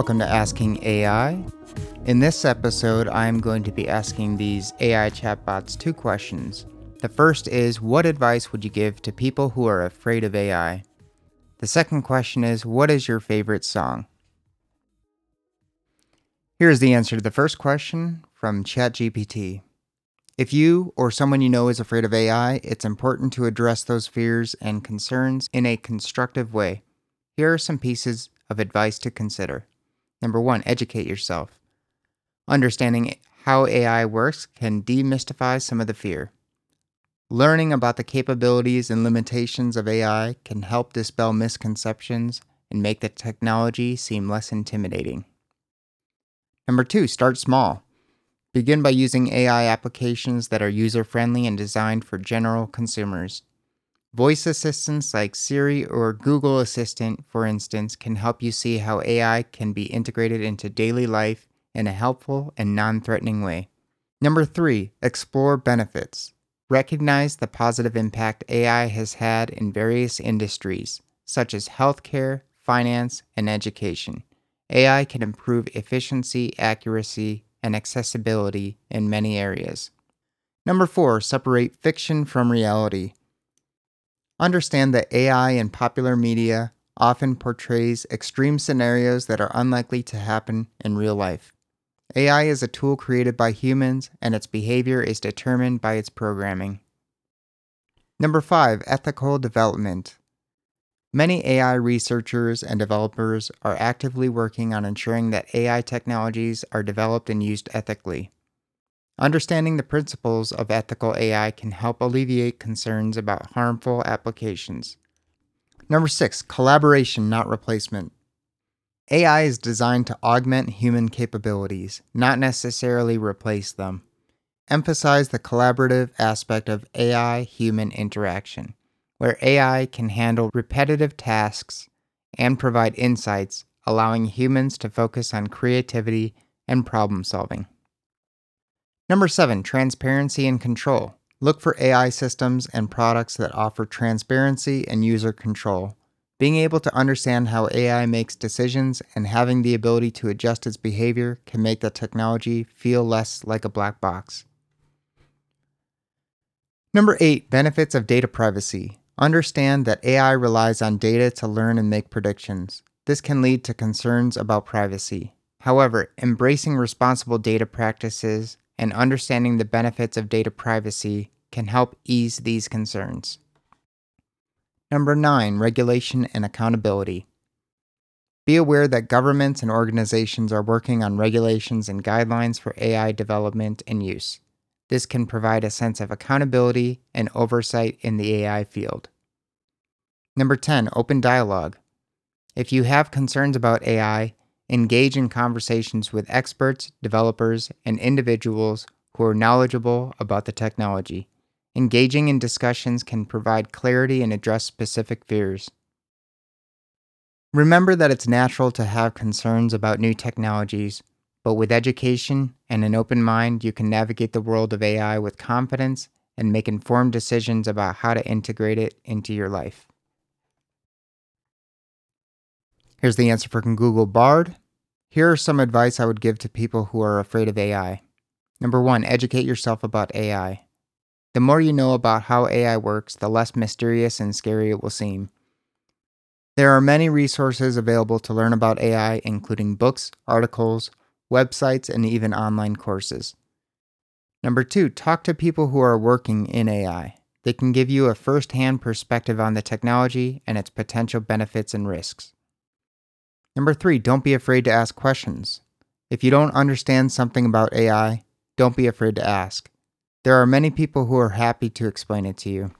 Welcome to Asking AI. In this episode, I'm going to be asking these AI chatbots two questions. The first is What advice would you give to people who are afraid of AI? The second question is What is your favorite song? Here is the answer to the first question from ChatGPT. If you or someone you know is afraid of AI, it's important to address those fears and concerns in a constructive way. Here are some pieces of advice to consider. Number one, educate yourself. Understanding how AI works can demystify some of the fear. Learning about the capabilities and limitations of AI can help dispel misconceptions and make the technology seem less intimidating. Number two, start small. Begin by using AI applications that are user friendly and designed for general consumers. Voice assistants like Siri or Google Assistant, for instance, can help you see how AI can be integrated into daily life in a helpful and non threatening way. Number three, explore benefits. Recognize the positive impact AI has had in various industries, such as healthcare, finance, and education. AI can improve efficiency, accuracy, and accessibility in many areas. Number four, separate fiction from reality. Understand that AI in popular media often portrays extreme scenarios that are unlikely to happen in real life. AI is a tool created by humans, and its behavior is determined by its programming. Number five, ethical development. Many AI researchers and developers are actively working on ensuring that AI technologies are developed and used ethically. Understanding the principles of ethical AI can help alleviate concerns about harmful applications. Number six, collaboration, not replacement. AI is designed to augment human capabilities, not necessarily replace them. Emphasize the collaborative aspect of AI human interaction where AI can handle repetitive tasks and provide insights, allowing humans to focus on creativity and problem solving. Number seven, transparency and control. Look for AI systems and products that offer transparency and user control. Being able to understand how AI makes decisions and having the ability to adjust its behavior can make the technology feel less like a black box. Number eight, benefits of data privacy. Understand that AI relies on data to learn and make predictions. This can lead to concerns about privacy. However, embracing responsible data practices and understanding the benefits of data privacy can help ease these concerns. Number nine, regulation and accountability. Be aware that governments and organizations are working on regulations and guidelines for AI development and use. This can provide a sense of accountability and oversight in the AI field. Number 10, open dialogue. If you have concerns about AI, engage in conversations with experts, developers, and individuals who are knowledgeable about the technology. Engaging in discussions can provide clarity and address specific fears. Remember that it's natural to have concerns about new technologies, but with education and an open mind, you can navigate the world of AI with confidence and make informed decisions about how to integrate it into your life. Here's the answer for Google Bard. Here are some advice I would give to people who are afraid of AI. Number one, educate yourself about AI. The more you know about how AI works, the less mysterious and scary it will seem. There are many resources available to learn about AI, including books, articles, websites, and even online courses. Number two, talk to people who are working in AI. They can give you a first hand perspective on the technology and its potential benefits and risks. Number three, don't be afraid to ask questions. If you don't understand something about AI, don't be afraid to ask. There are many people who are happy to explain it to you.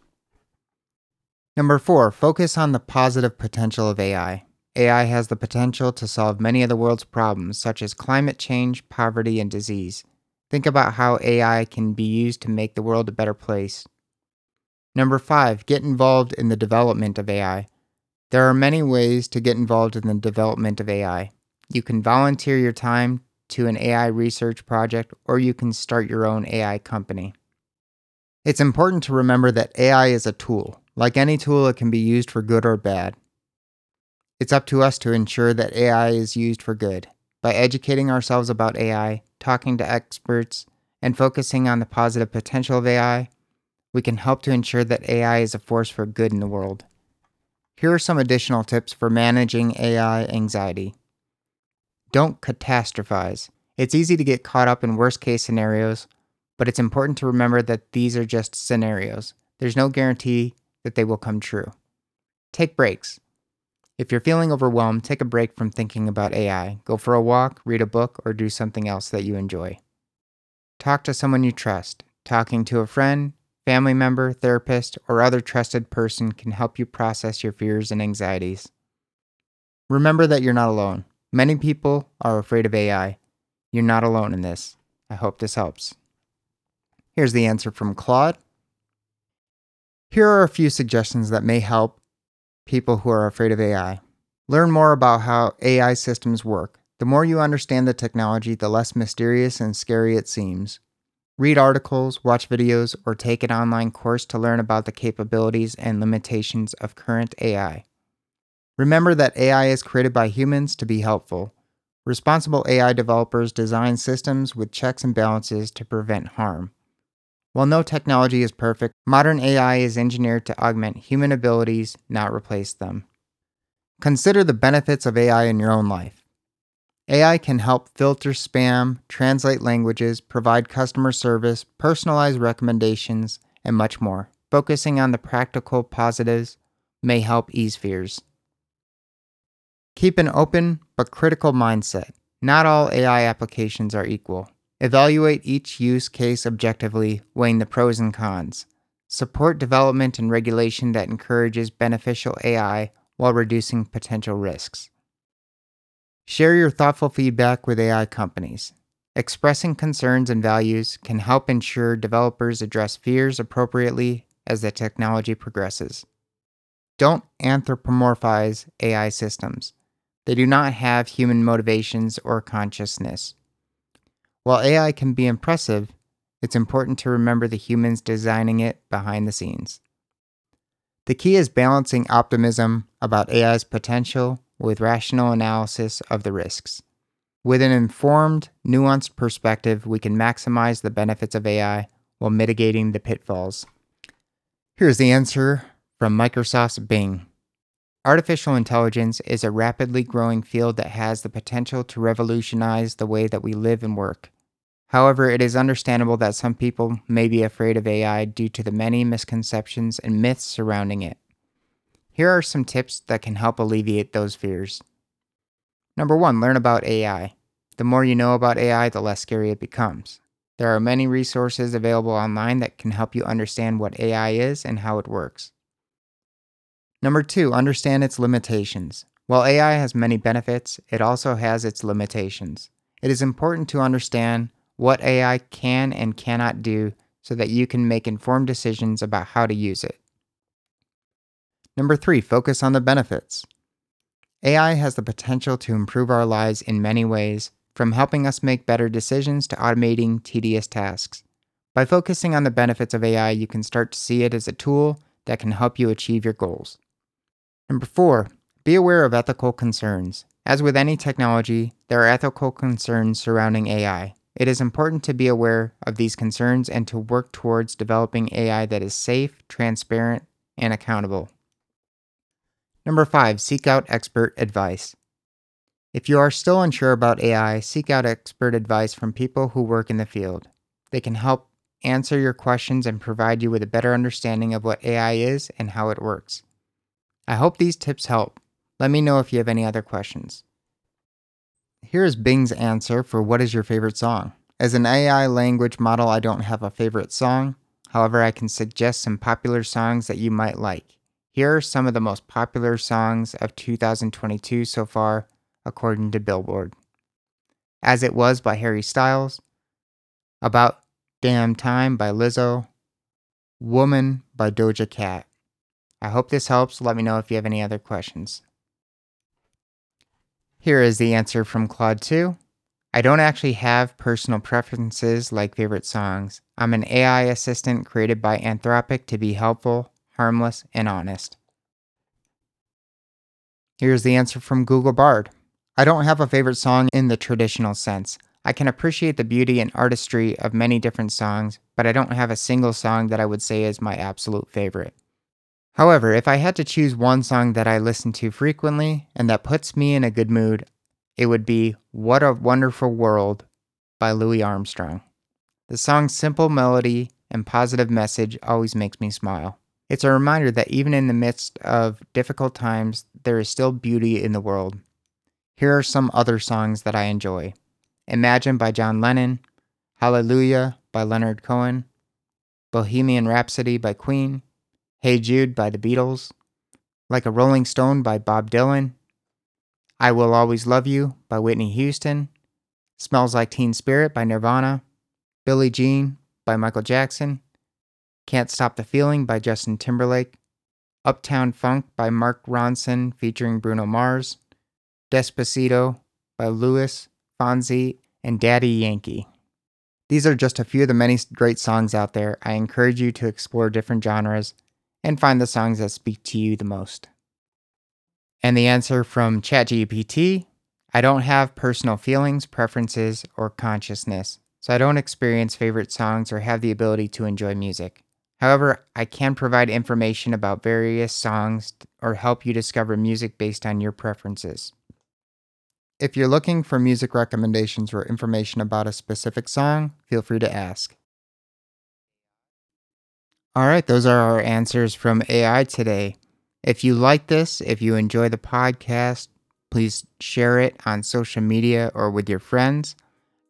Number four, focus on the positive potential of AI. AI has the potential to solve many of the world's problems, such as climate change, poverty, and disease. Think about how AI can be used to make the world a better place. Number five, get involved in the development of AI. There are many ways to get involved in the development of AI. You can volunteer your time to an AI research project, or you can start your own AI company. It's important to remember that AI is a tool. Like any tool, it can be used for good or bad. It's up to us to ensure that AI is used for good. By educating ourselves about AI, talking to experts, and focusing on the positive potential of AI, we can help to ensure that AI is a force for good in the world. Here are some additional tips for managing AI anxiety. Don't catastrophize. It's easy to get caught up in worst case scenarios, but it's important to remember that these are just scenarios. There's no guarantee that they will come true. Take breaks. If you're feeling overwhelmed, take a break from thinking about AI. Go for a walk, read a book, or do something else that you enjoy. Talk to someone you trust. Talking to a friend, family member, therapist, or other trusted person can help you process your fears and anxieties. Remember that you're not alone. Many people are afraid of AI. You're not alone in this. I hope this helps. Here's the answer from Claude. Here are a few suggestions that may help people who are afraid of AI. Learn more about how AI systems work. The more you understand the technology, the less mysterious and scary it seems. Read articles, watch videos, or take an online course to learn about the capabilities and limitations of current AI. Remember that AI is created by humans to be helpful. Responsible AI developers design systems with checks and balances to prevent harm. While no technology is perfect, modern AI is engineered to augment human abilities, not replace them. Consider the benefits of AI in your own life. AI can help filter spam, translate languages, provide customer service, personalize recommendations, and much more. Focusing on the practical positives may help ease fears. Keep an open but critical mindset. Not all AI applications are equal. Evaluate each use case objectively, weighing the pros and cons. Support development and regulation that encourages beneficial AI while reducing potential risks. Share your thoughtful feedback with AI companies. Expressing concerns and values can help ensure developers address fears appropriately as the technology progresses. Don't anthropomorphize AI systems. They do not have human motivations or consciousness. While AI can be impressive, it's important to remember the humans designing it behind the scenes. The key is balancing optimism about AI's potential with rational analysis of the risks. With an informed, nuanced perspective, we can maximize the benefits of AI while mitigating the pitfalls. Here's the answer from Microsoft's Bing. Artificial intelligence is a rapidly growing field that has the potential to revolutionize the way that we live and work. However, it is understandable that some people may be afraid of AI due to the many misconceptions and myths surrounding it. Here are some tips that can help alleviate those fears. Number one, learn about AI. The more you know about AI, the less scary it becomes. There are many resources available online that can help you understand what AI is and how it works. Number two, understand its limitations. While AI has many benefits, it also has its limitations. It is important to understand what AI can and cannot do so that you can make informed decisions about how to use it. Number three, focus on the benefits. AI has the potential to improve our lives in many ways, from helping us make better decisions to automating tedious tasks. By focusing on the benefits of AI, you can start to see it as a tool that can help you achieve your goals. Number four, be aware of ethical concerns. As with any technology, there are ethical concerns surrounding AI. It is important to be aware of these concerns and to work towards developing AI that is safe, transparent, and accountable. Number five, seek out expert advice. If you are still unsure about AI, seek out expert advice from people who work in the field. They can help answer your questions and provide you with a better understanding of what AI is and how it works. I hope these tips help. Let me know if you have any other questions. Here is Bing's answer for what is your favorite song. As an AI language model, I don't have a favorite song. However, I can suggest some popular songs that you might like. Here are some of the most popular songs of 2022 so far, according to Billboard As It Was by Harry Styles, About Damn Time by Lizzo, Woman by Doja Cat. I hope this helps. Let me know if you have any other questions. Here is the answer from Claude 2. I don't actually have personal preferences like favorite songs. I'm an AI assistant created by Anthropic to be helpful harmless, and honest. Here's the answer from Google Bard I don't have a favorite song in the traditional sense. I can appreciate the beauty and artistry of many different songs, but I don't have a single song that I would say is my absolute favorite. However, if I had to choose one song that I listen to frequently and that puts me in a good mood, it would be What a Wonderful World by Louis Armstrong. The song's simple melody and positive message always makes me smile. It's a reminder that even in the midst of difficult times, there is still beauty in the world. Here are some other songs that I enjoy Imagine by John Lennon, Hallelujah by Leonard Cohen, Bohemian Rhapsody by Queen, Hey Jude by the Beatles, Like a Rolling Stone by Bob Dylan, I Will Always Love You by Whitney Houston, Smells Like Teen Spirit by Nirvana, Billie Jean by Michael Jackson, Can't Stop the Feeling by Justin Timberlake, Uptown Funk by Mark Ronson featuring Bruno Mars, Despacito by Luis Fonsi, and Daddy Yankee. These are just a few of the many great songs out there. I encourage you to explore different genres and find the songs that speak to you the most. And the answer from ChatGPT I don't have personal feelings, preferences, or consciousness, so I don't experience favorite songs or have the ability to enjoy music. However, I can provide information about various songs or help you discover music based on your preferences. If you're looking for music recommendations or information about a specific song, feel free to ask. All right, those are our answers from AI today. If you like this, if you enjoy the podcast, please share it on social media or with your friends.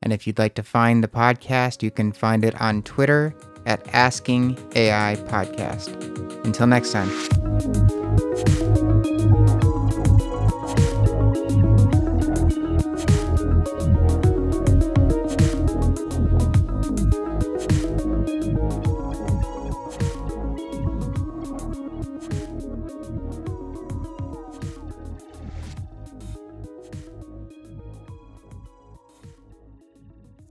And if you'd like to find the podcast, you can find it on Twitter at Asking AI Podcast. Until next time.